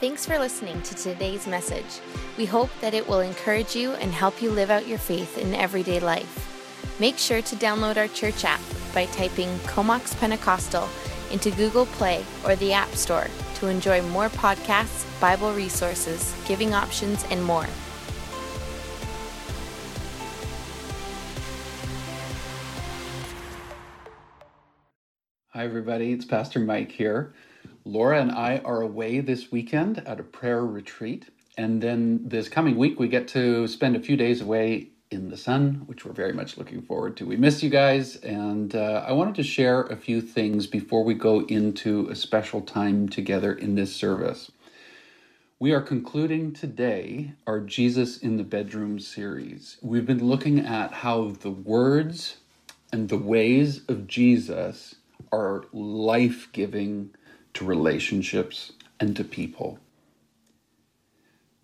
Thanks for listening to today's message. We hope that it will encourage you and help you live out your faith in everyday life. Make sure to download our church app by typing Comox Pentecostal into Google Play or the App Store to enjoy more podcasts, Bible resources, giving options, and more. Hi, everybody. It's Pastor Mike here. Laura and I are away this weekend at a prayer retreat. And then this coming week, we get to spend a few days away in the sun, which we're very much looking forward to. We miss you guys, and uh, I wanted to share a few things before we go into a special time together in this service. We are concluding today our Jesus in the Bedroom series. We've been looking at how the words and the ways of Jesus are life giving to relationships and to people.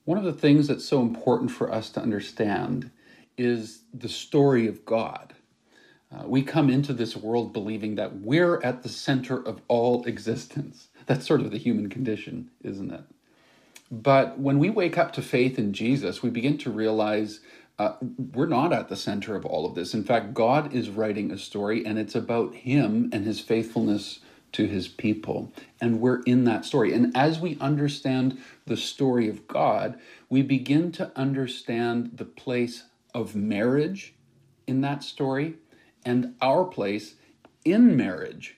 One of the things that's so important for us to understand is the story of God. Uh, we come into this world believing that we're at the center of all existence. That's sort of the human condition, isn't it? But when we wake up to faith in Jesus, we begin to realize uh, we're not at the center of all of this. In fact, God is writing a story, and it's about Him and His faithfulness to His people. And we're in that story. And as we understand the story of God, we begin to understand the place of marriage in that story and our place in marriage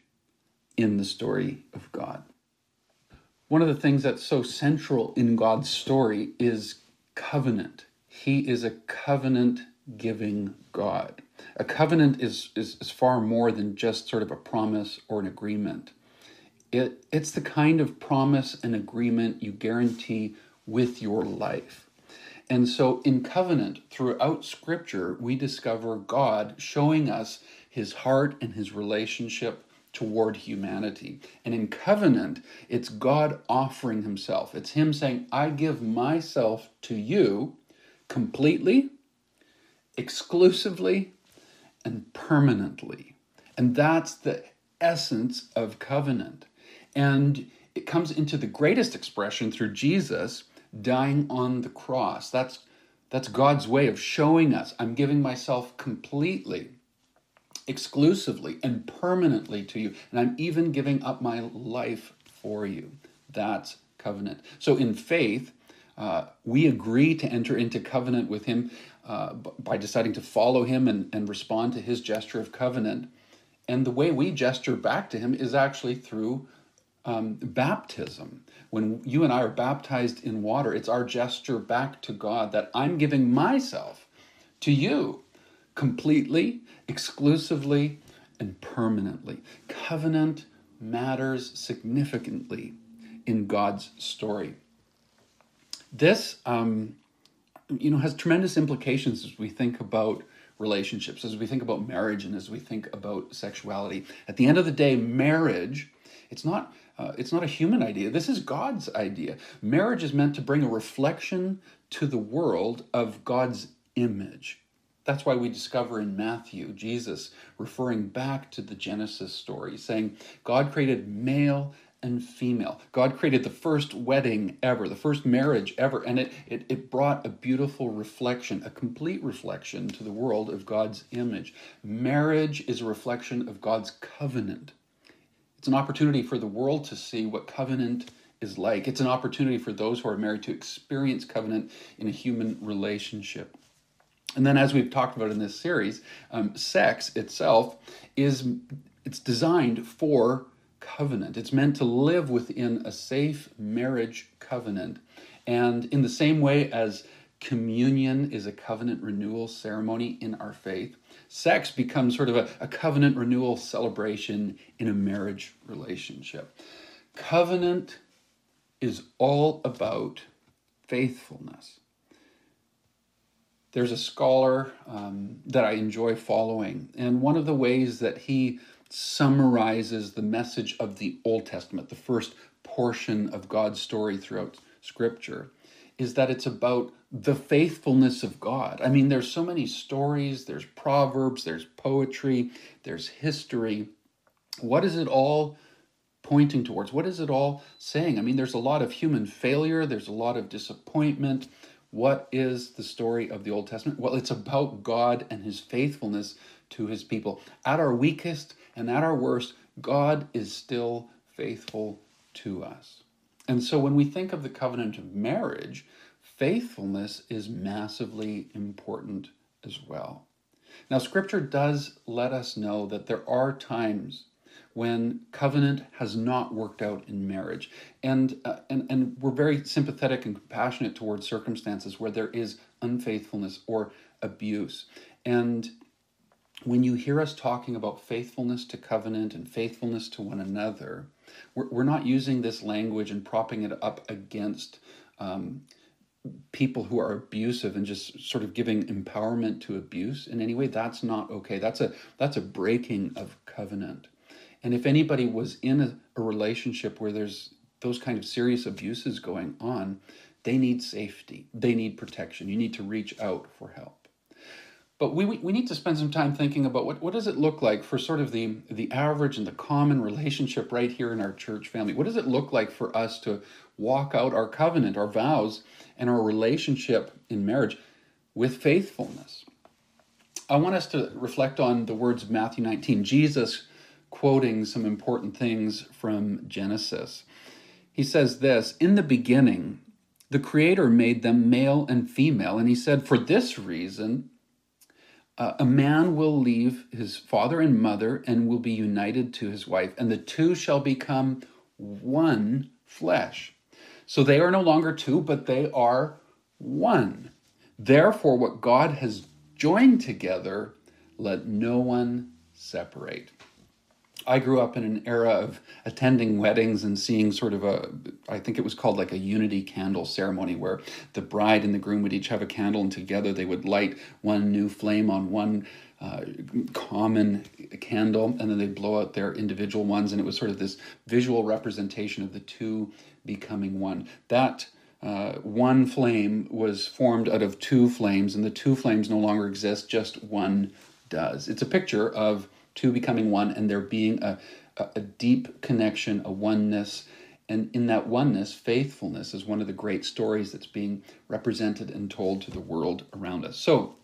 in the story of God. One of the things that's so central in God's story is covenant. He is a covenant giving God. A covenant is, is, is, far more than just sort of a promise or an agreement. It, it's the kind of promise and agreement you guarantee with your life. And so in covenant, throughout Scripture, we discover God showing us his heart and his relationship toward humanity. And in covenant, it's God offering himself. It's him saying, I give myself to you completely, exclusively, and permanently. And that's the essence of covenant. And it comes into the greatest expression through Jesus dying on the cross. That's that's God's way of showing us I'm giving myself completely, exclusively, and permanently to you. And I'm even giving up my life for you. That's covenant. So in faith, uh, we agree to enter into covenant with Him uh, by deciding to follow Him and, and respond to His gesture of covenant. And the way we gesture back to Him is actually through um, baptism. When you and I are baptized in water, it's our gesture back to God that I'm giving myself to you completely, exclusively, and permanently. Covenant matters significantly in God's story. This, um, you know, has tremendous implications as we think about relationships, as we think about marriage, and as we think about sexuality. At the end of the day, marriage, it's not uh, it's not a human idea. This is God's idea. Marriage is meant to bring a reflection to the world of God's image. That's why we discover in Matthew Jesus referring back to the Genesis story, saying, God created male and female. God created the first wedding ever, the first marriage ever, and it, it, it brought a beautiful reflection, a complete reflection to the world of God's image. Marriage is a reflection of God's covenant it's an opportunity for the world to see what covenant is like. It's an opportunity for those who are married to experience covenant in a human relationship. And then, as we've talked about in this series, um, sex itself is it's designed for covenant. It's meant to live within a safe marriage covenant. And in the same way as communion is a covenant renewal ceremony in our faith, sex becomes sort of a, a covenant renewal celebration in a marriage relationship. Covenant is all about faithfulness. There's a scholar um, that I enjoy following, and one of the ways that he summarizes the message of the Old Testament, the first portion of God's story throughout Scripture, is that it's about the faithfulness of God. I mean, there's so many stories, there's proverbs, there's poetry, there's history. What is it all pointing towards? What is it all saying? I mean, there's a lot of human failure, there's a lot of disappointment. What is the story of the Old Testament? Well, it's about God and his faithfulness to his people. At our weakest and at our worst, God is still faithful to us. And so when we think of the covenant of marriage, faithfulness is massively important as well. Now, scripture does let us know that there are times when covenant has not worked out in marriage. And, uh, and, and we're very sympathetic and compassionate towards circumstances where there is unfaithfulness or abuse. And when you hear us talking about faithfulness to covenant and faithfulness to one another, we're, we're not using this language and propping it up against um, people who are abusive and just sort of giving empowerment to abuse in any way. That's not okay. That's a that's a breaking of covenant. And if anybody was in a, a relationship where there's those kind of serious abuses going on, they need safety. They need protection. You need to reach out for help. But we, we need to spend some time thinking about what, what does it look like for sort of the, the average and the common relationship right here in our church family? What does it look like for us to walk out our covenant, our vows, and our relationship in marriage with faithfulness? I want us to reflect on the words of Matthew 19, Jesus quoting some important things from Genesis. He says this In the beginning, the Creator made them male and female, and He said, For this reason, uh, a man will leave his father and mother and will be united to his wife, and the two shall become one flesh. So they are no longer two, but they are one. Therefore, what God has joined together, let no one separate. I grew up in an era of attending weddings and seeing sort of a, I think it was called like a unity candle ceremony where the bride and the groom would each have a candle and together they would light one new flame on one uh, common candle and then they'd blow out their individual ones. And it was sort of this visual representation of the two becoming one. That uh, one flame was formed out of two flames, and the two flames no longer exist, just one does. It's a picture of two becoming one and there being a, a, a deep connection, a oneness. And in that oneness, faithfulness is one of the great stories that's being represented and told to the world around us. So,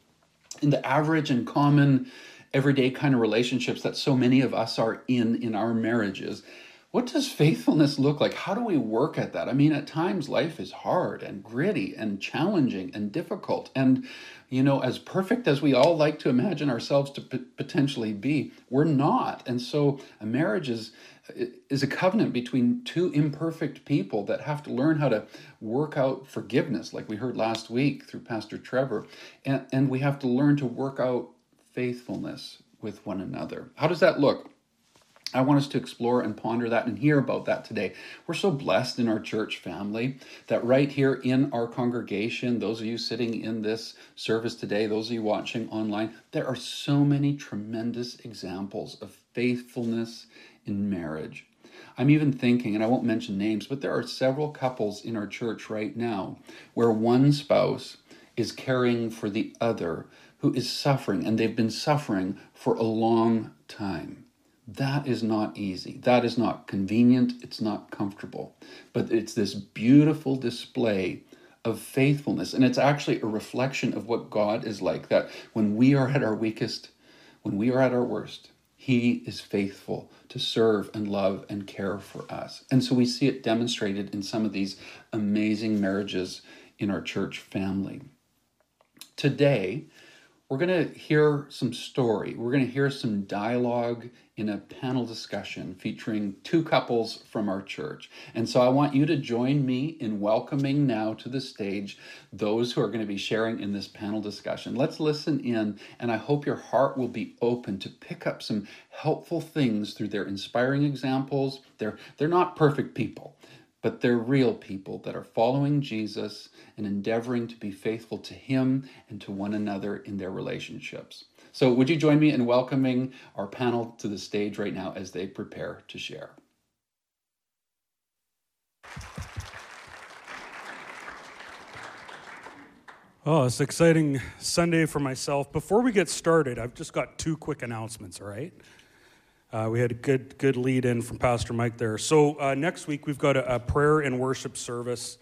in the average and common, everyday kind of relationships that so many of us are in in our marriages, what does faithfulness look like? How do we work at that? I mean, at times life is hard and gritty and challenging and difficult. And, you know, as perfect as we all like to imagine ourselves to p- potentially be, we're not. And so a marriage is, is a covenant between two imperfect people that have to learn how to work out forgiveness, like we heard last week through Pastor Trevor. And, and we have to learn to work out faithfulness with one another. How does that look? I want us to explore and ponder that and hear about that today. We're so blessed in our church family that right here in our congregation, those of you sitting in this service today, those of you watching online, there are so many tremendous examples of faithfulness in marriage. I'm even thinking, and I won't mention names, but there are several couples in our church right now where one spouse is caring for the other who is suffering, and they've been suffering for a long time. That is not easy. That is not convenient. It's not comfortable. But it's this beautiful display of faithfulness. And it's actually a reflection of what God is like that when we are at our weakest, when we are at our worst, He is faithful to serve and love and care for us. And so we see it demonstrated in some of these amazing marriages in our church family. Today, we're going to hear some story. We're going to hear some dialogue in a panel discussion featuring two couples from our church. And so I want you to join me in welcoming now to the stage those who are going to be sharing in this panel discussion. Let's listen in, and I hope your heart will be open to pick up some helpful things through their inspiring examples. They're, they're not perfect people but they're real people that are following Jesus and endeavoring to be faithful to Him and to one another in their relationships. So, would you join me in welcoming our panel to the stage right now as they prepare to share? Oh, it's an exciting Sunday for myself. Before we get started, I've just got two quick announcements, all right? Uh, we had a good good lead in from Pastor Mike there. So uh, next week we've got a, a prayer and worship service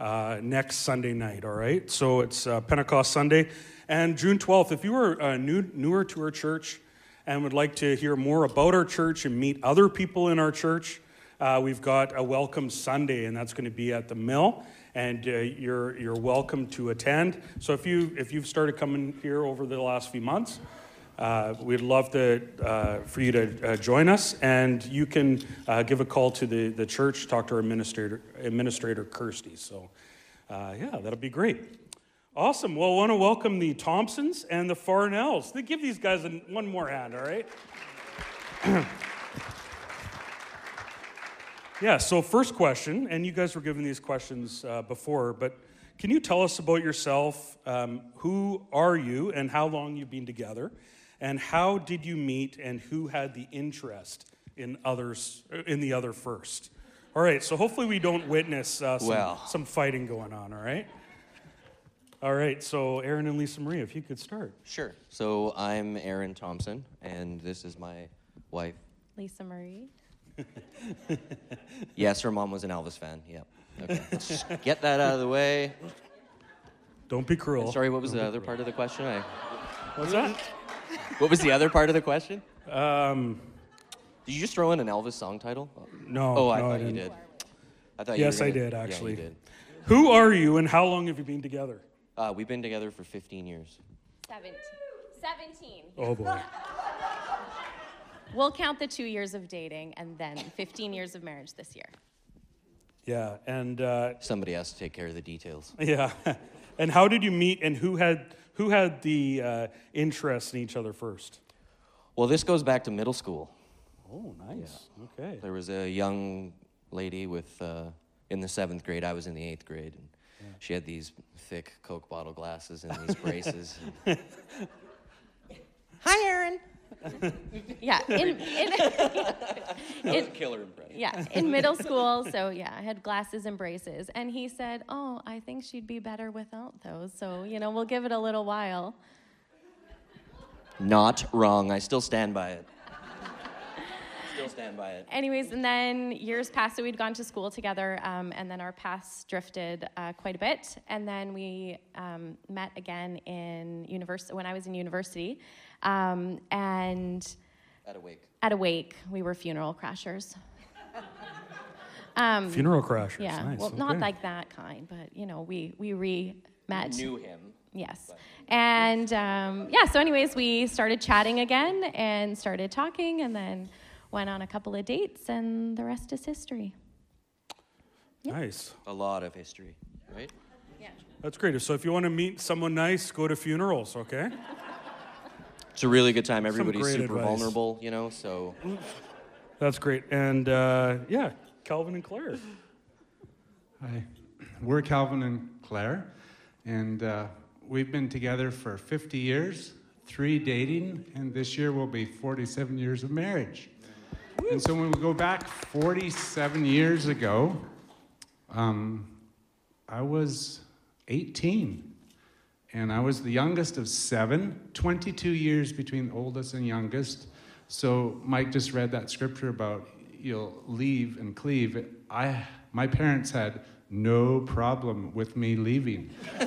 uh, next Sunday night. All right, so it's uh, Pentecost Sunday, and June twelfth. If you are uh, new newer to our church and would like to hear more about our church and meet other people in our church, uh, we've got a welcome Sunday, and that's going to be at the Mill and you're, you're welcome to attend. So if, you, if you've started coming here over the last few months, uh, we'd love to, uh, for you to uh, join us, and you can uh, give a call to the, the church, talk to our administrator, administrator Kirsty. So, uh, yeah, that'll be great. Awesome. Well, I want to welcome the Thompsons and the Farnells. They give these guys one more hand, all right? Yeah, so first question, and you guys were given these questions uh, before, but can you tell us about yourself? Um, who are you and how long you've been together? And how did you meet and who had the interest in others uh, in the other first? All right, so hopefully we don't witness uh, some, well. some fighting going on, all right? All right, so Aaron and Lisa Marie, if you could start. Sure. So I'm Aaron Thompson, and this is my wife. Lisa Marie. yes, her mom was an Elvis fan. Yep. Okay. Let's just get that out of the way. Don't be cruel. Sorry, what was Don't the other part of the question? I, What's that? What was the other part of the question? Um, Did you just throw in an Elvis song title? no. Oh, I no, thought you didn't. did. I thought Yes, you I were gonna- did, Yeah, you actually. did. Who are you and how long have you been together? Uh, we've been together for 15 years. 17. 17. Oh, boy. We'll count the two years of dating and then 15 years of marriage this year. Yeah, and uh, Somebody has to take care of the details. yeah, and how did you meet, and who had who had the uh, interest in each other first? Well, this goes back to middle school. Oh, nice. Okay. There was a young lady with uh, in the seventh grade. I was in the eighth grade, and she had these thick Coke bottle glasses and these braces. Hi, Aaron. Yeah, in, in, in, killer impression. yeah, in middle school. So yeah, I had glasses and braces, and he said, "Oh, I think she'd be better without those." So you know, we'll give it a little while. Not wrong. I still stand by it. Still stand by it. Anyways, and then years passed, so we'd gone to school together, um, and then our paths drifted uh, quite a bit. And then we um, met again in university when I was in university, um, and At a wake. at a wake, we were funeral crashers. Um, Funeral crashers. yeah, Nice. well, not like that kind, but you know, we we re met. Knew him. Yes. And um, yeah, so, anyways, we started chatting again and started talking and then went on a couple of dates, and the rest is history. Nice. A lot of history, right? Yeah. That's great. So if you want to meet someone nice, go to funerals. Okay. It's a really good time. Everybody's super advice. vulnerable, you know, so That's great. And uh, yeah, Calvin and Claire. Hi, we're Calvin and Claire, and uh, we've been together for 50 years, three dating, and this year will be 47 years of marriage. And so when we go back 47 years ago, um, I was 18, and I was the youngest of seven, 22 years between oldest and youngest. So Mike just read that scripture about you'll leave and cleave. I, my parents had no problem with me leaving.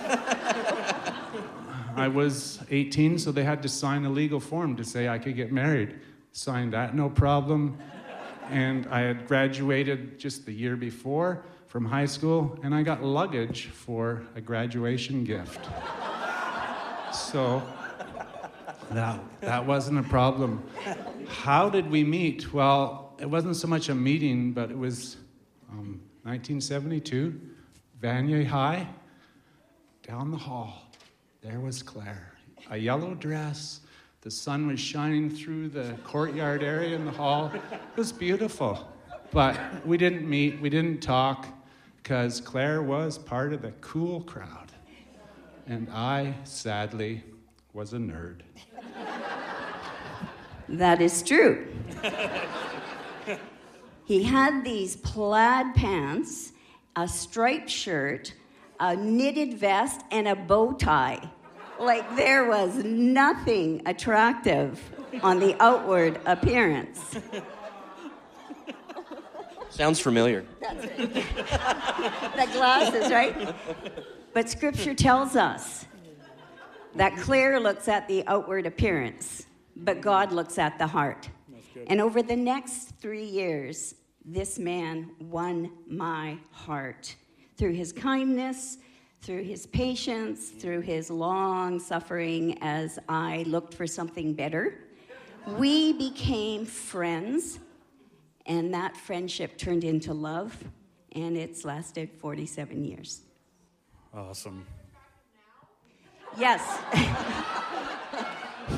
I was 18, so they had to sign a legal form to say I could get married. Signed that, no problem. And I had graduated just the year before from high school, and I got luggage for a graduation gift. So that, that wasn't a problem. How did we meet? Well, it wasn't so much a meeting, but it was um, 1972, Vanier High, down the hall. There was Claire, a yellow dress. The sun was shining through the courtyard area in the hall. It was beautiful. But we didn't meet, we didn't talk, because Claire was part of the cool crowd. And I, sadly, was a nerd. That is true. he had these plaid pants, a striped shirt, a knitted vest, and a bow tie. Like there was nothing attractive on the outward appearance. Sounds familiar. The glasses, right? But scripture tells us that Claire looks at the outward appearance, but God looks at the heart. And over the next three years, this man won my heart through his kindness, through his patience, through his long suffering as I looked for something better. We became friends, and that friendship turned into love, and it's lasted 47 years. Awesome. Yes.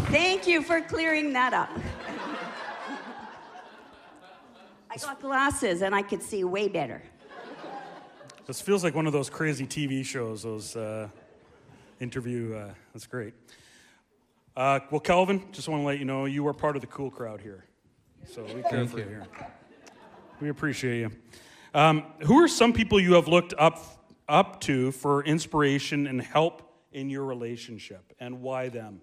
Thank you for clearing that up. I got glasses and I could see way better. This feels like one of those crazy TV shows, those uh, interview. Uh, that's great. Uh, well, Calvin, just want to let you know you are part of the cool crowd here. So we care for you here. We appreciate you. Um, who are some people you have looked up up to for inspiration and help in your relationship, and why them?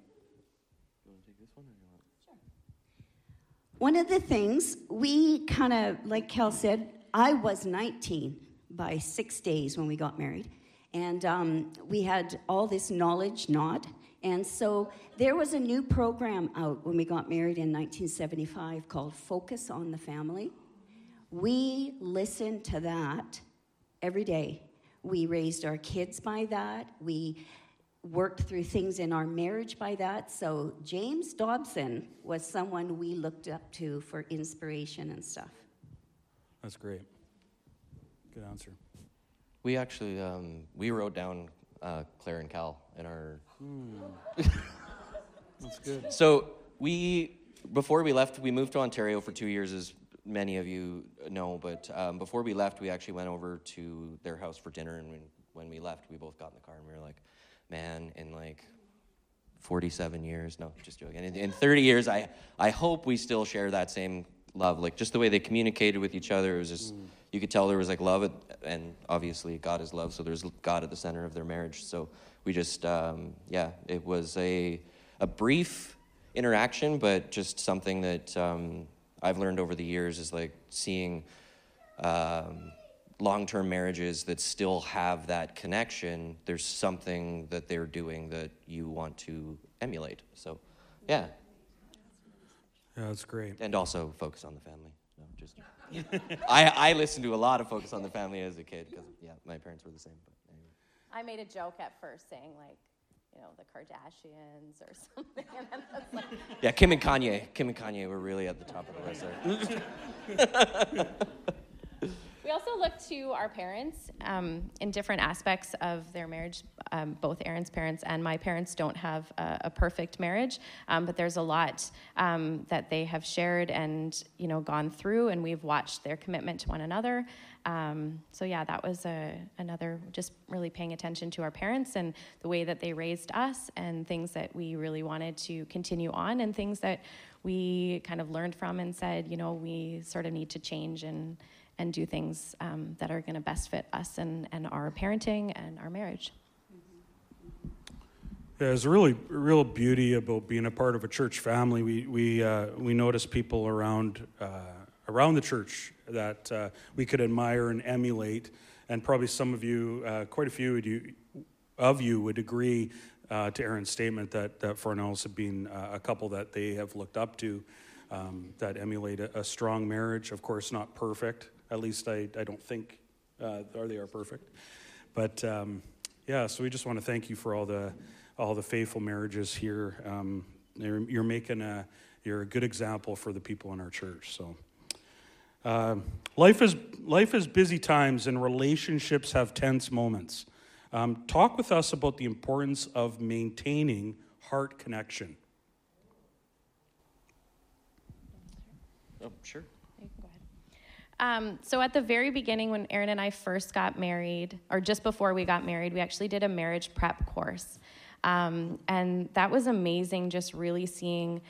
One of the things we kind of, like Cal said, I was 19 by six days when we got married. And um, we had all this knowledge not. And so there was a new program out when we got married in 1975 called Focus on the Family. We listened to that every day. We raised our kids by that. We worked through things in our marriage by that. So James Dobson was someone we looked up to for inspiration and stuff. That's great. Good answer. We actually um, we wrote down uh, Claire and Cal in our. That's good. So we before we left, we moved to Ontario for two years, as many of you know. But um, before we left, we actually went over to their house for dinner, and when, when we left, we both got in the car and we were like, "Man, in like 47 years, no, just joking. In, in 30 years, I I hope we still share that same love. Like just the way they communicated with each other, it was just you could tell there was like love, at, and obviously God is love, so there's God at the center of their marriage. So we just um, yeah, it was a a brief interaction, but just something that um, I've learned over the years is like seeing um, long-term marriages that still have that connection. There's something that they're doing that you want to emulate. So, yeah, Yeah, that's great. and also focus on the family. No, just I I listened to a lot of Focus on the Family as a kid because yeah, my parents were the same. But anyway. I made a joke at first saying like, you know, the Kardashians or something. And then I was like, Yeah, Kim and Kanye. Kim and Kanye were really at the top of the list there. we also look to our parents um, in different aspects of their marriage. Um, both Aaron's parents and my parents don't have a, a perfect marriage, um, but there's a lot um, that they have shared and you know gone through, and we've watched their commitment to one another. Um, so yeah, that was a, another just really paying attention to our parents and the way that they raised us, and things that we really wanted to continue on, and things that we kind of learned from and said, you know, we sort of need to change and and do things um, that are going to best fit us and, and our parenting and our marriage. Yeah, there's a really real beauty about being a part of a church family. We we uh, we notice people around uh, around the church that uh, we could admire and emulate, and probably some of you, uh, quite a few of you, of you would agree uh, to Aaron's statement that that Farnells have been uh, a couple that they have looked up to, um, that emulate a, a strong marriage. Of course, not perfect. At least I I don't think, or they are perfect, but. Um, yeah, so we just want to thank you for all the all the faithful marriages here. Um, you're, you're making a you're a good example for the people in our church. So, uh, life is life is busy times, and relationships have tense moments. Um, talk with us about the importance of maintaining heart connection. Oh, sure. You can go ahead. Um, so at the very beginning, when Aaron and I first got married, or just before we got married, we actually did a marriage prep course, um, and that was amazing. Just really seeing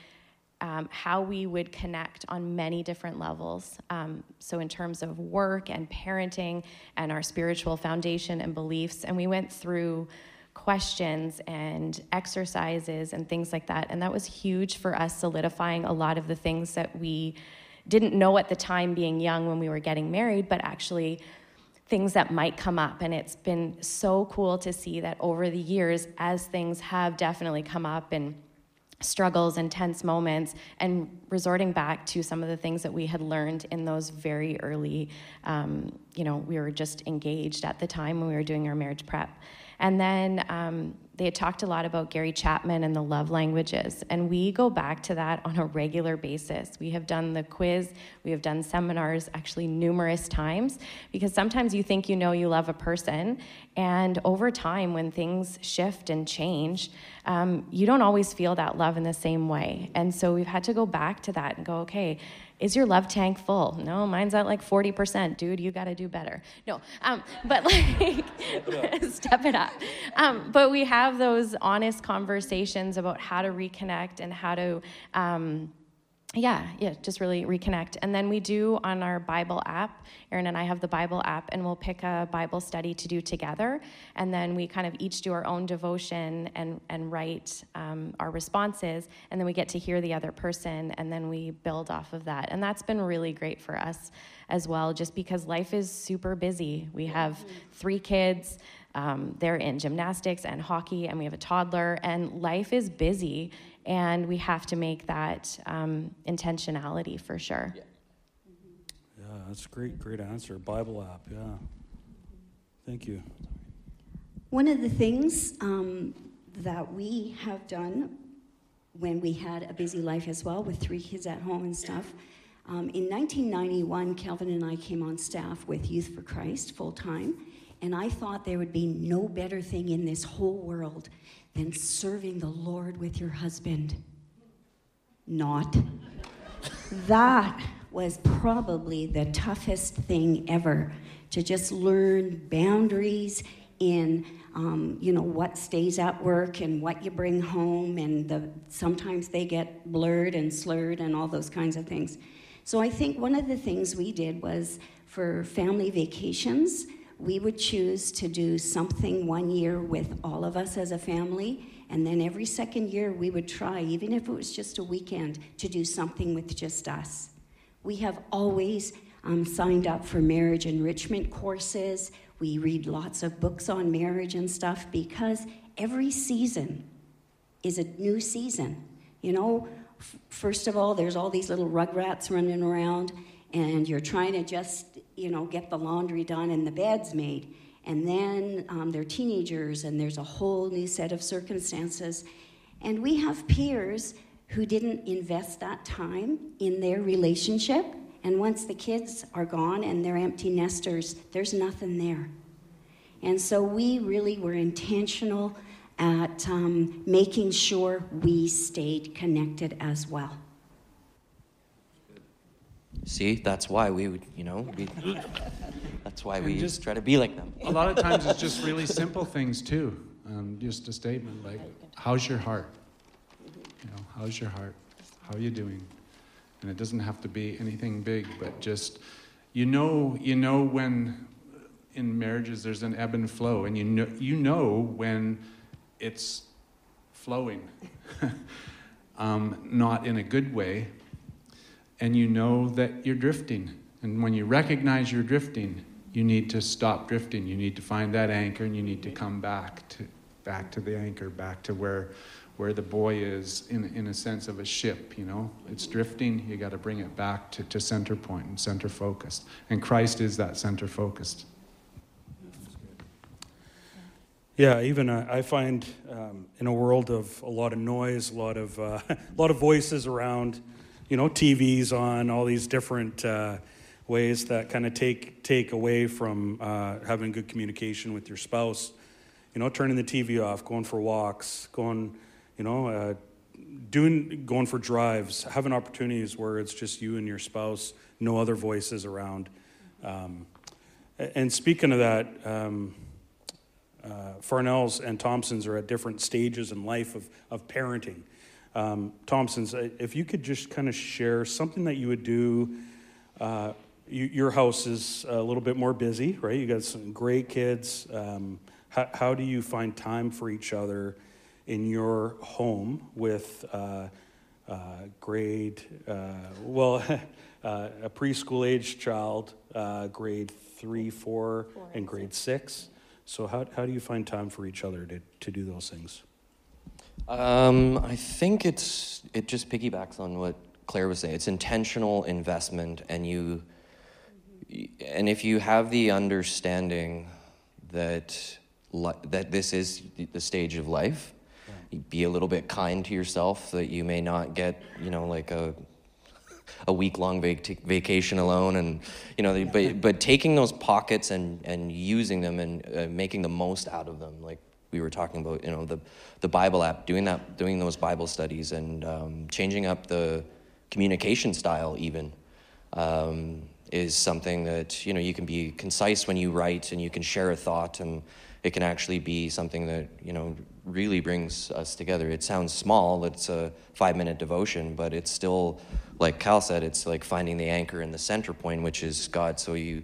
um, how we would connect on many different levels. Um, so in terms of work and parenting and our spiritual foundation and beliefs, and we went through questions and exercises and things like that. And that was huge for us, solidifying a lot of the things that we didn't know at the time being young when we were getting married, but actually things that might come up. And it's been so cool to see that over the years, as things have definitely come up and struggles and tense moments and resorting back to some of the things that we had learned in those very early um, you know we were just engaged at the time when we were doing our marriage prep. And then um, they had talked a lot about Gary Chapman and the love languages. And we go back to that on a regular basis. We have done the quiz, we have done seminars actually numerous times because sometimes you think you know you love a person. And over time, when things shift and change, um, you don't always feel that love in the same way. And so we've had to go back to that and go, okay, is your love tank full? No, mine's at like 40%. Dude, you got to do better. No, um, but like, step it up. Um, but we have those honest conversations about how to reconnect and how to. Um, yeah, yeah, just really reconnect. And then we do on our Bible app, Aaron and I have the Bible app, and we'll pick a Bible study to do together. And then we kind of each do our own devotion and, and write um, our responses. And then we get to hear the other person, and then we build off of that. And that's been really great for us as well, just because life is super busy. We have three kids. Um, they're in gymnastics and hockey, and we have a toddler, and life is busy and we have to make that um, intentionality for sure. Yeah. yeah, that's a great, great answer. Bible app, yeah. Thank you. One of the things um, that we have done when we had a busy life as well, with three kids at home and stuff. Um, in 1991, Calvin and I came on staff with Youth for Christ full time, and I thought there would be no better thing in this whole world than serving the Lord with your husband. Not. that was probably the toughest thing ever to just learn boundaries in um, you know what stays at work and what you bring home and the, sometimes they get blurred and slurred and all those kinds of things so i think one of the things we did was for family vacations we would choose to do something one year with all of us as a family, and then every second year we would try, even if it was just a weekend, to do something with just us. We have always um, signed up for marriage enrichment courses. We read lots of books on marriage and stuff because every season is a new season. You know, f- first of all, there's all these little rugrats running around, and you're trying to just you know, get the laundry done and the beds made. And then um, they're teenagers, and there's a whole new set of circumstances. And we have peers who didn't invest that time in their relationship. And once the kids are gone and they're empty nesters, there's nothing there. And so we really were intentional at um, making sure we stayed connected as well. See, that's why we would, you know, we, that's why we just try to be like them. A lot of times it's just really simple things too. Um, just a statement like, "How's your heart? You know, how's your heart? How are you doing?" And it doesn't have to be anything big, but just you know, you know when in marriages there's an ebb and flow, and you know, you know when it's flowing, um, not in a good way, and you know that you're drifting. And when you recognize you're drifting, you need to stop drifting. You need to find that anchor and you need to come back to back to the anchor, back to where where the buoy is in, in a sense of a ship, you know. It's drifting, you got to bring it back to, to center point and center focused. And Christ is that center focused. Yeah, even uh, I find um, in a world of a lot of noise, a lot of uh, a lot of voices around, you know, TVs on, all these different uh, ways that kind of take take away from uh, having good communication with your spouse. You know, turning the TV off, going for walks, going, you know, uh, doing going for drives, having opportunities where it's just you and your spouse, no other voices around. Um, and speaking of that. Um, uh, Farnells and Thompsons are at different stages in life of, of parenting. Um, Thompson's, uh, if you could just kind of share something that you would do. Uh, you, your house is a little bit more busy, right? You got some great kids, um, how, how do you find time for each other in your home with uh, uh, grade, uh, well, uh, a preschool age child, uh, grade three, four, and grade six? So, how, how do you find time for each other to, to do those things? Um, I think it's it just piggybacks on what Claire was saying. It's intentional investment, and you, and if you have the understanding that li- that this is the stage of life, be a little bit kind to yourself. That you may not get, you know, like a a week long vac- vacation alone, and you know, but but taking those pockets and and using them and uh, making the most out of them, like we were talking about, you know, the, the Bible app, doing that, doing those Bible studies, and um, changing up the communication style even um, is something that you know you can be concise when you write, and you can share a thought, and it can actually be something that you know really brings us together. It sounds small; it's a five-minute devotion, but it's still, like Cal said, it's like finding the anchor in the center point, which is God. So you,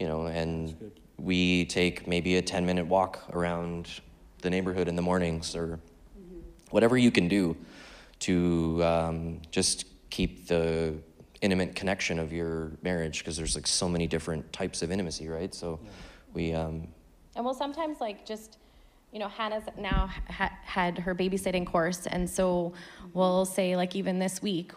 you know, and we take maybe a ten-minute walk around the neighborhood in the mornings or whatever you can do to um, just keep the intimate connection of your marriage because there's like so many different types of intimacy right so yeah. we um, and we'll sometimes like just you know hannah's now ha- had her babysitting course and so we'll say like even this week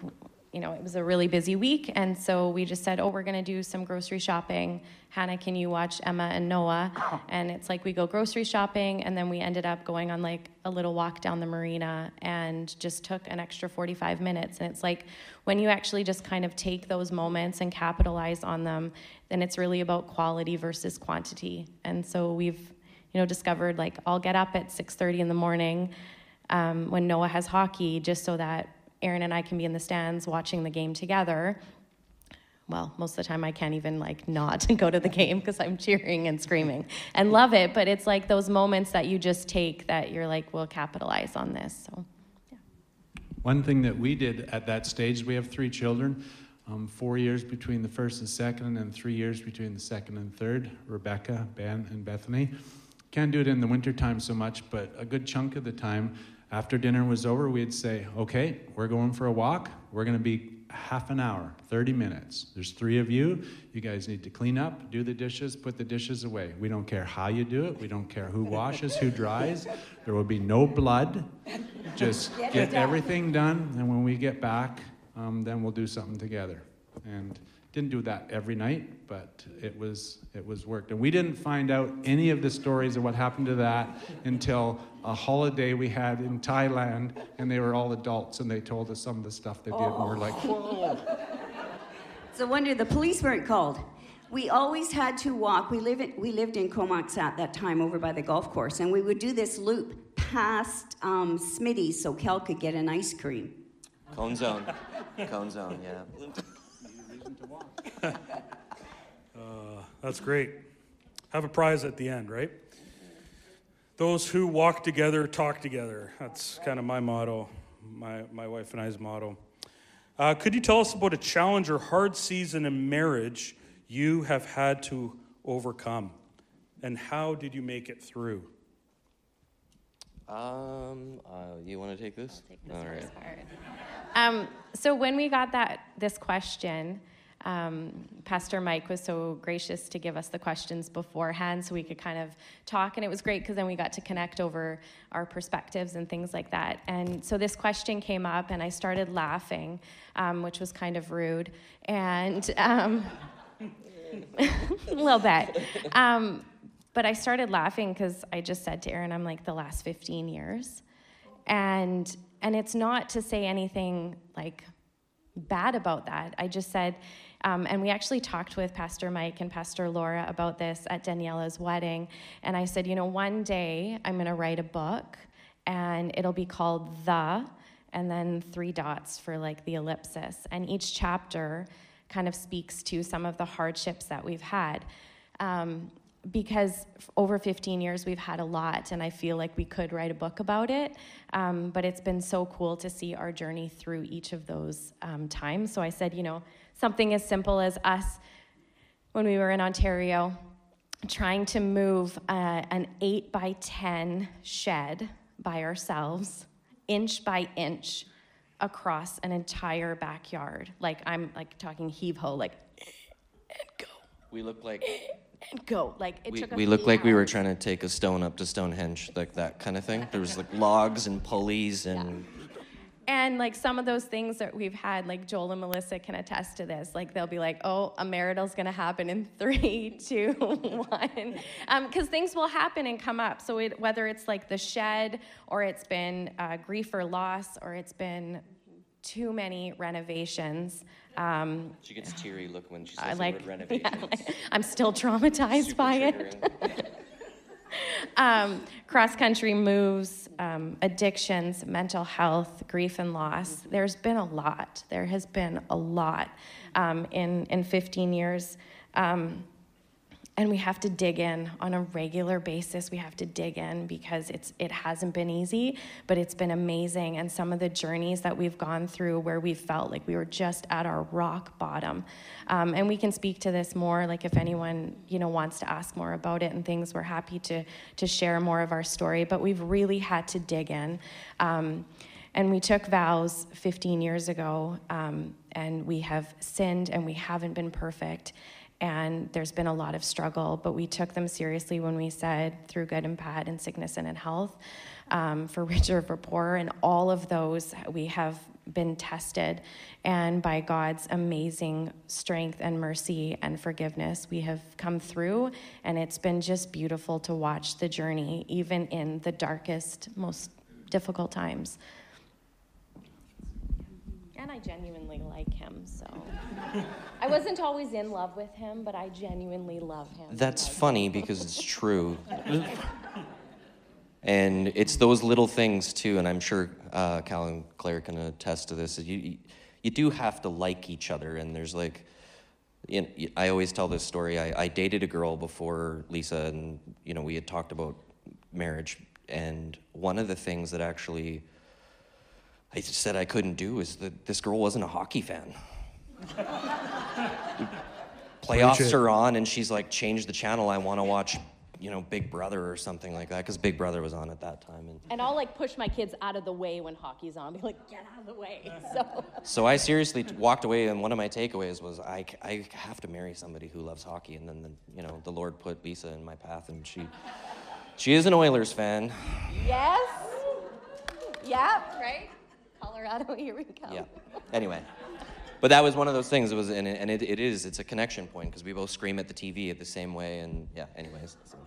you know, it was a really busy week. And so we just said, oh, we're going to do some grocery shopping. Hannah, can you watch Emma and Noah? And it's like we go grocery shopping. And then we ended up going on like a little walk down the marina and just took an extra 45 minutes. And it's like when you actually just kind of take those moments and capitalize on them, then it's really about quality versus quantity. And so we've, you know, discovered like I'll get up at 6:30 in the morning um, when Noah has hockey just so that Aaron and I can be in the stands watching the game together. Well, most of the time I can't even like not go to the game because I'm cheering and screaming and love it. But it's like those moments that you just take that you're like, we'll capitalize on this. So, yeah. One thing that we did at that stage, we have three children. Um, four years between the first and second, and three years between the second and third Rebecca, Ben, and Bethany. Can't do it in the wintertime so much, but a good chunk of the time after dinner was over, we'd say, okay, we're going for a walk. We're going to be half an hour, 30 minutes. There's three of you. You guys need to clean up, do the dishes, put the dishes away. We don't care how you do it. We don't care who washes, who dries. There will be no blood. Just get everything done. And when we get back, um, then we'll do something together. And didn't do that every night, but it was it was worked. And we didn't find out any of the stories of what happened to that until a holiday we had in Thailand, and they were all adults, and they told us some of the stuff they did, oh. and we're like, whoa. It's a wonder the police weren't called. We always had to walk. We, live in, we lived in Comox at that time over by the golf course, and we would do this loop past um, Smitty's so Kel could get an ice cream. Cone zone. Cone zone, yeah. uh, that's great. Have a prize at the end, right? Those who walk together talk together. That's kind of my motto, my, my wife and I's motto. Uh, could you tell us about a challenge or hard season in marriage you have had to overcome? And how did you make it through? Um, uh, you want to take this? Take this All right. Um, so when we got that this question, um, Pastor Mike was so gracious to give us the questions beforehand so we could kind of talk. And it was great because then we got to connect over our perspectives and things like that. And so this question came up, and I started laughing, um, which was kind of rude. And um, a little bit. Um, but I started laughing because I just said to Aaron, I'm like, the last 15 years. And and it's not to say anything like bad about that. I just said, um, and we actually talked with Pastor Mike and Pastor Laura about this at Daniela's wedding. And I said, you know, one day I'm going to write a book and it'll be called The, and then three dots for like the ellipsis. And each chapter kind of speaks to some of the hardships that we've had. Um, because over 15 years we've had a lot and i feel like we could write a book about it um, but it's been so cool to see our journey through each of those um, times so i said you know something as simple as us when we were in ontario trying to move uh, an 8 by 10 shed by ourselves, inch by inch, across an entire backyard. Like I'm like talking heave ho, like and go We looked like and go. Like it we, took. we looked like we were trying to take a stone up to Stonehenge, like that kind of thing. There was like logs and pulleys and And like some of those things that we've had, like Joel and Melissa can attest to this. Like they'll be like, "Oh, a marital's gonna happen in three, two, one," because things will happen and come up. So it, whether it's like the shed, or it's been uh, grief or loss, or it's been too many renovations. Um, she gets teary look when she says I the like, word renovation. yeah, like, I'm still traumatized Super by it. um, cross country moves, um, addictions, mental health, grief and loss. There's been a lot. There has been a lot um, in in 15 years. Um, and we have to dig in on a regular basis. We have to dig in because it's it hasn't been easy, but it's been amazing. And some of the journeys that we've gone through, where we felt like we were just at our rock bottom, um, and we can speak to this more. Like if anyone you know wants to ask more about it and things, we're happy to to share more of our story. But we've really had to dig in. Um, and we took vows 15 years ago, um, and we have sinned and we haven't been perfect and there's been a lot of struggle, but we took them seriously when we said through good and bad and sickness and in health, um, for richer, for poorer, and all of those we have been tested. And by God's amazing strength and mercy and forgiveness, we have come through, and it's been just beautiful to watch the journey, even in the darkest, most difficult times. And I genuinely like him, so. I wasn't always in love with him, but I genuinely love him. That's funny because it's true. and it's those little things too, and I'm sure uh, Cal and Claire can attest to this. You, you, you do have to like each other, and there's like, you know, I always tell this story. I, I dated a girl before Lisa, and you know we had talked about marriage, and one of the things that actually I said I couldn't do is that this girl wasn't a hockey fan. Playoffs it. are on, and she's like, change the channel. I want to watch, you know, Big Brother or something like that, because Big Brother was on at that time. And And I'll like push my kids out of the way when hockey's on. Be like, get out of the way. So so I seriously t- walked away, and one of my takeaways was I, c- I have to marry somebody who loves hockey. And then, the, you know, the Lord put Lisa in my path, and she, she is an Oilers fan. yes, yep, right. Colorado, here we go. Yeah. Anyway, but that was one of those things. It was, and it, and it, it is. It's a connection point because we both scream at the TV at the same way, and yeah. Anyways. So.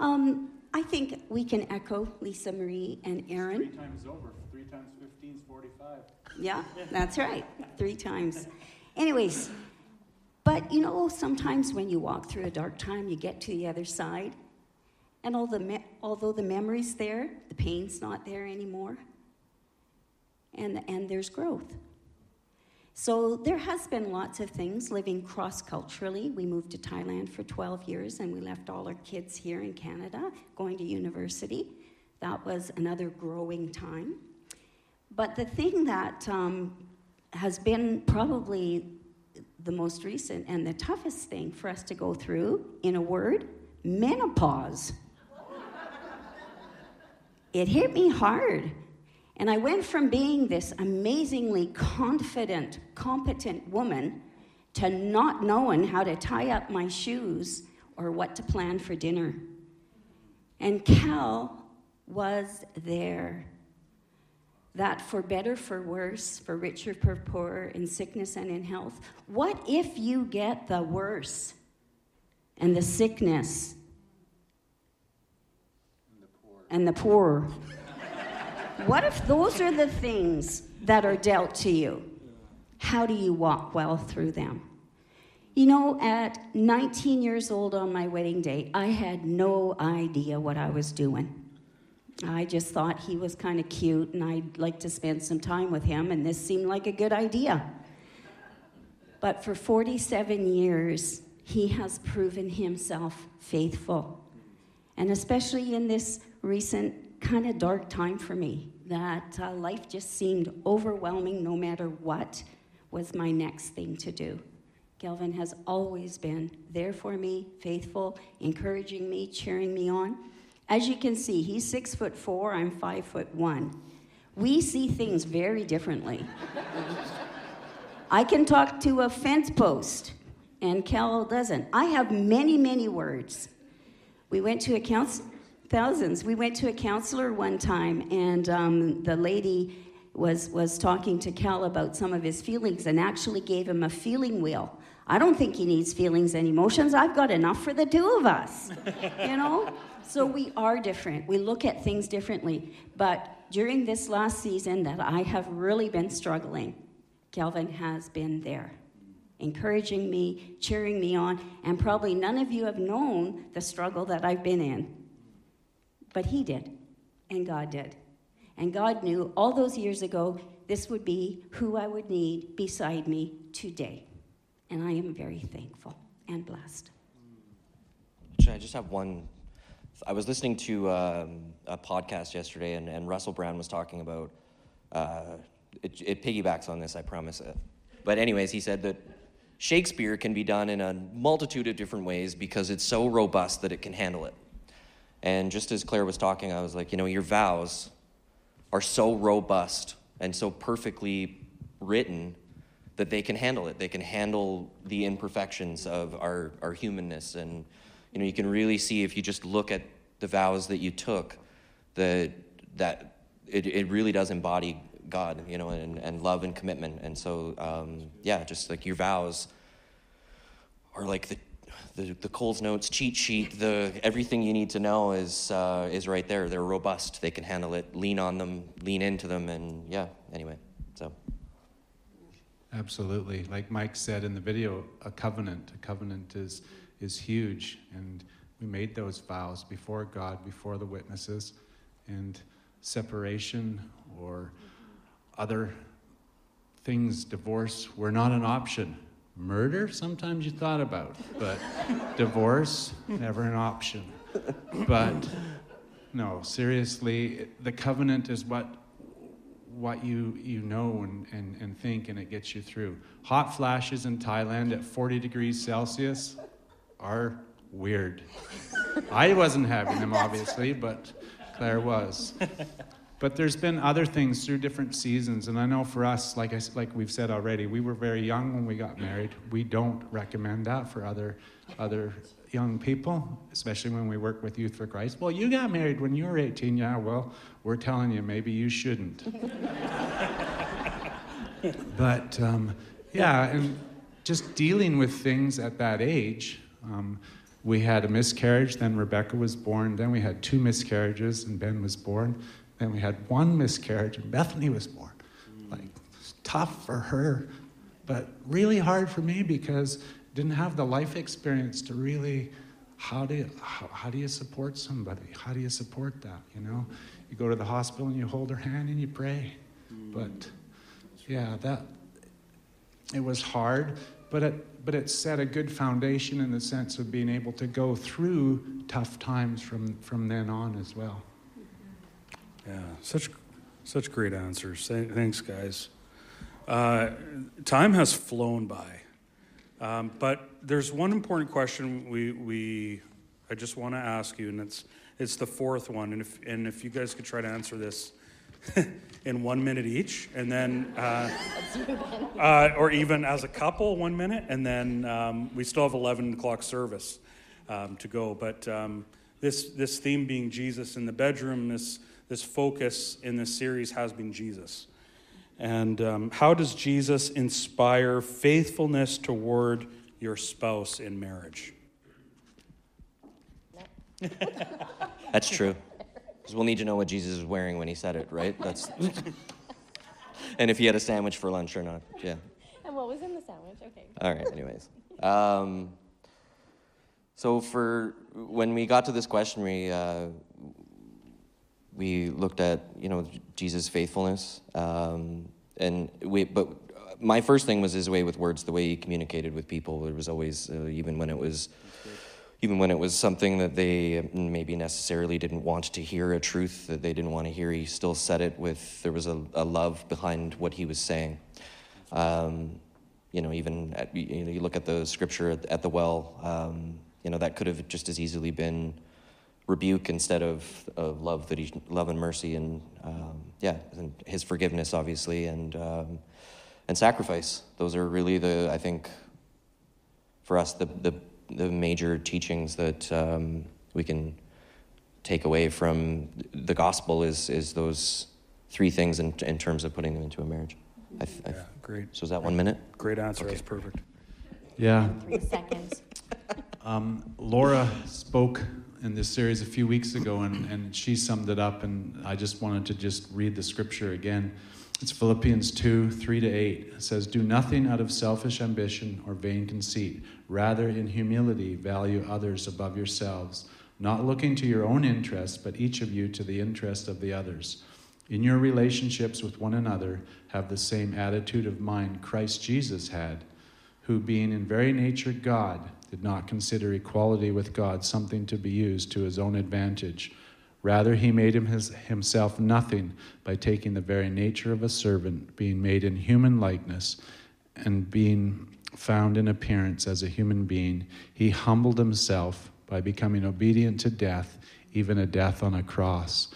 Um, I think we can echo Lisa Marie and Aaron. Three times over. Three times 15 is 45. Yeah, that's right. Three times. Anyways, but you know, sometimes when you walk through a dark time, you get to the other side, and all the me- although the memory's there, the pain's not there anymore, and and there's growth. So there has been lots of things living cross culturally. We moved to Thailand for 12 years, and we left all our kids here in Canada, going to university. That was another growing time. But the thing that um, has been probably the most recent and the toughest thing for us to go through, in a word, menopause. it hit me hard. And I went from being this amazingly confident, competent woman to not knowing how to tie up my shoes or what to plan for dinner. And Cal was there that for better, for worse, for richer, for poorer, in sickness and in health, what if you get the worse and the sickness and the poor? What if those are the things that are dealt to you? How do you walk well through them? You know, at 19 years old on my wedding day, I had no idea what I was doing. I just thought he was kind of cute and I'd like to spend some time with him, and this seemed like a good idea. But for 47 years, he has proven himself faithful. And especially in this recent kind of dark time for me, that uh, life just seemed overwhelming no matter what was my next thing to do. Kelvin has always been there for me, faithful, encouraging me, cheering me on. As you can see, he's six foot four, I'm five foot one. We see things very differently. I can talk to a fence post, and Cal doesn't. I have many, many words. We went to a counsel, thousands. We went to a counselor one time, and um, the lady was was talking to Cal about some of his feelings, and actually gave him a feeling wheel. I don't think he needs feelings and emotions. I've got enough for the two of us, you know? So we are different. We look at things differently. But during this last season that I have really been struggling, Kelvin has been there, encouraging me, cheering me on, and probably none of you have known the struggle that I've been in. But he did, and God did. And God knew all those years ago this would be who I would need beside me today and I am very thankful and blessed. I just have one? I was listening to um, a podcast yesterday, and, and, Russell Brown was talking about. Uh, it, it piggybacks on this, I promise it. But anyways, he said that Shakespeare can be done in a multitude of different ways because it's so robust that it can handle it. And just as Claire was talking, I was like, you know, your vows are so robust and so perfectly written that they can handle it. They can handle the imperfections of our, our humanness. And, you know, you can really see if you just look at the vows that you took, the, that it, it really does embody God, you know, and, and love and commitment. And so, um, yeah, just like your vows are like the, the, the Coles Notes cheat sheet. The everything you need to know is uh, is right there. They're robust. They can handle it. Lean on them. Lean into them. And yeah. Anyway, so. Absolutely. Like Mike said in the video, a covenant. A covenant is, is huge. And we made those vows before God, before the witnesses. And separation or other things, divorce, were not an option. Murder, sometimes you thought about, but divorce, never an option. But no, seriously, the covenant is what what you, you know and, and, and think, and it gets you through. Hot flashes in Thailand at 40 degrees Celsius are weird. I wasn't having them, obviously, but Claire was. But there's been other things through different seasons, and I know for us, like I, like we've said already, we were very young when we got married. We don't recommend that for other other young people, especially when we work with Youth for Christ. Well, you got married when you were 18. Yeah, well, we're telling you, maybe you shouldn't. but um, yeah, and just dealing with things at that age. Um, we had a miscarriage, then Rebecca was born, then we had two miscarriages, and Ben was born. Then we had one miscarriage, and Bethany was born. Like, tough for her, but really hard for me because didn't have the life experience to really how do you, how, how, do you support somebody? How do you support that you know? You go to the hospital and you hold her hand and you pray. But yeah that it was hard but it but it set a good foundation in the sense of being able to go through tough times from from then on as well yeah. Such such great answers. Thanks guys. Uh, time has flown by. Um, but there's one important question we, we I just want to ask you, and it's it's the fourth one, and if and if you guys could try to answer this in one minute each, and then uh, uh, or even as a couple, one minute, and then um, we still have eleven o'clock service um, to go. But um, this this theme being Jesus in the bedroom, this this focus in this series has been Jesus. And um, how does Jesus inspire faithfulness toward your spouse in marriage? That's true. Because we'll need to know what Jesus is wearing when he said it, right? That's. and if he had a sandwich for lunch or not. Yeah. And what was in the sandwich? Okay. All right. Anyways, um, so for when we got to this question, we uh, we looked at you know Jesus' faithfulness, um, and we. But my first thing was his way with words, the way he communicated with people. It was always uh, even when it was. Even when it was something that they maybe necessarily didn't want to hear, a truth that they didn't want to hear, he still said it with, there was a, a love behind what he was saying. Um, you know, even at, you know, you look at the scripture at, at the well, um, you know, that could have just as easily been rebuke instead of, of love that he love and mercy and um, yeah, and his forgiveness obviously and um, and sacrifice. Those are really the I think for us the the, the major teachings that um, we can take away from the gospel is is those three things in, in terms of putting them into a marriage. I th- I th- Yeah, great. so is that one minute? Great answer. That's perfect. Yeah. Three seconds. Um, Laura spoke in this series a few weeks ago, and, and she summed it up, and I just wanted to just read the scripture again. It's Philippians 2 3 to 8. It says, Do nothing out of selfish ambition or vain conceit. Rather, in humility, value others above yourselves, not looking to your own interests, but each of you to the interest of the others. In your relationships with one another, have the same attitude of mind Christ Jesus had, who, being in very nature God, did not consider equality with God something to be used to his own advantage. Rather, he made him his, himself nothing by taking the very nature of a servant, being made in human likeness, and being found in appearance as a human being. He humbled himself by becoming obedient to death, even a death on a cross.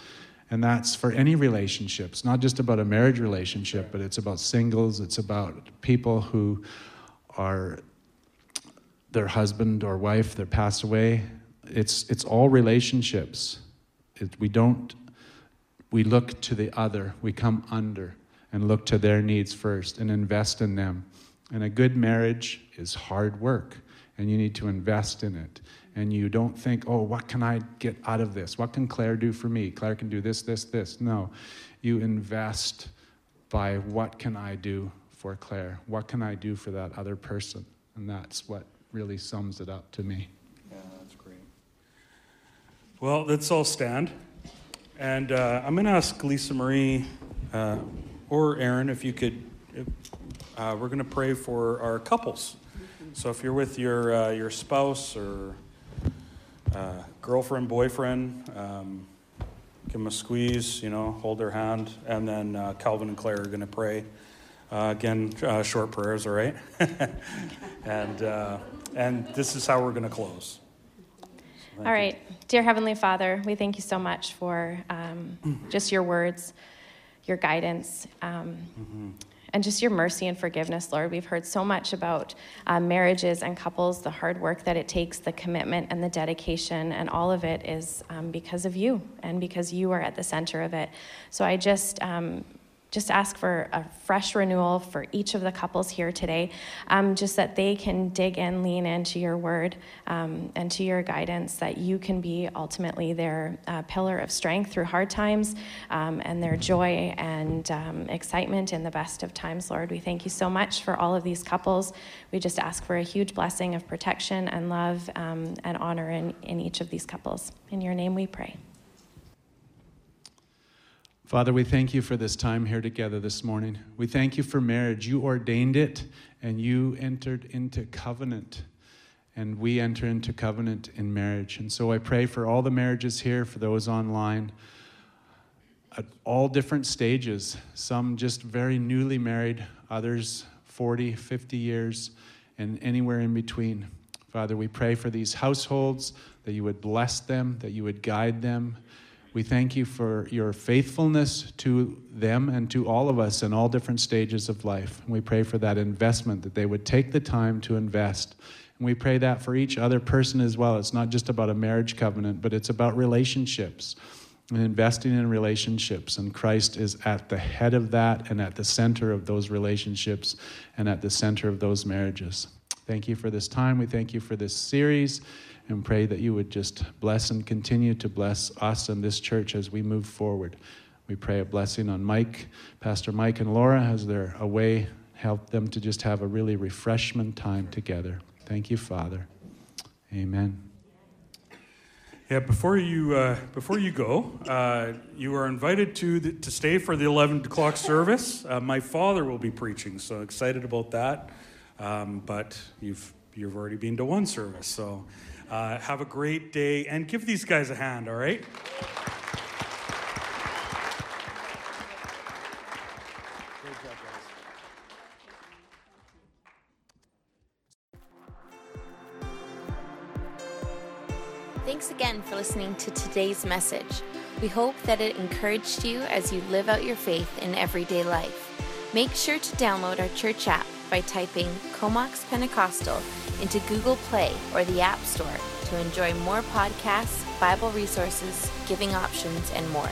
And that's for any relationship. It's not just about a marriage relationship, but it's about singles, it's about people who are their husband or wife that passed away. It's, it's all relationships. It, we don't, we look to the other, we come under and look to their needs first and invest in them. And a good marriage is hard work, and you need to invest in it. And you don't think, oh, what can I get out of this? What can Claire do for me? Claire can do this, this, this. No. You invest by what can I do for Claire? What can I do for that other person? And that's what really sums it up to me. Yeah, that's great. Well, let's all stand. And uh, I'm going to ask Lisa Marie uh, or Aaron if you could. If, uh, we're going to pray for our couples. So if you're with your, uh, your spouse or uh, girlfriend, boyfriend, um, give them a squeeze, you know, hold their hand. And then uh, Calvin and Claire are going to pray. again, short prayers, all right? and, and this is how we're going to close. All right. Dear Heavenly Father, we thank you so much for um, just your words, your guidance, um, mm-hmm. and just your mercy and forgiveness, Lord. We've heard so much about uh, marriages and couples, the hard work that it takes, the commitment and the dedication, and all of it is um, because of you and because you are at the center of it. So I just um, just ask for a fresh renewal for each of the couples here today, um, just that they can dig in, lean into your word um, and to your guidance, that you can be ultimately their uh, pillar of strength through hard times um, and their joy and um, excitement in the best of times, Lord. We thank you so much for all of these couples. We just ask for a huge blessing of protection and love um, and honor in, in each of these couples. In your name we pray. Father, we thank you for this time here together this morning. We thank you for marriage. You ordained it and you entered into covenant. And we enter into covenant in marriage. And so I pray for all the marriages here, for those online, at all different stages. Some just very newly married, others 40, 50 years, and anywhere in between. Father, we pray for these households that you would bless them, that you would guide them we thank you for your faithfulness to them and to all of us in all different stages of life. And we pray for that investment, that they would take the time to invest. And we pray that for each other person as well. It's not just about a marriage covenant, but it's about relationships and investing in relationships. And Christ is at the head of that and at the center of those relationships and at the center of those marriages. Thank you for this time. We thank you for this series and pray that you would just bless and continue to bless us and this church as we move forward. We pray a blessing on Mike, Pastor Mike and Laura as they're away. Help them to just have a really refreshment time together. Thank you, Father. Amen. Yeah, before you uh, before you go, uh, you are invited to the, to stay for the eleven o'clock service. Uh, my father will be preaching, so excited about that. Um, but you've you've already been to one service, so uh, have a great day and give these guys a hand, all right? Thanks again for listening to today's message. We hope that it encouraged you as you live out your faith in everyday life. Make sure to download our church app by typing Comox Pentecostal into Google Play or the App Store to enjoy more podcasts, Bible resources, giving options, and more.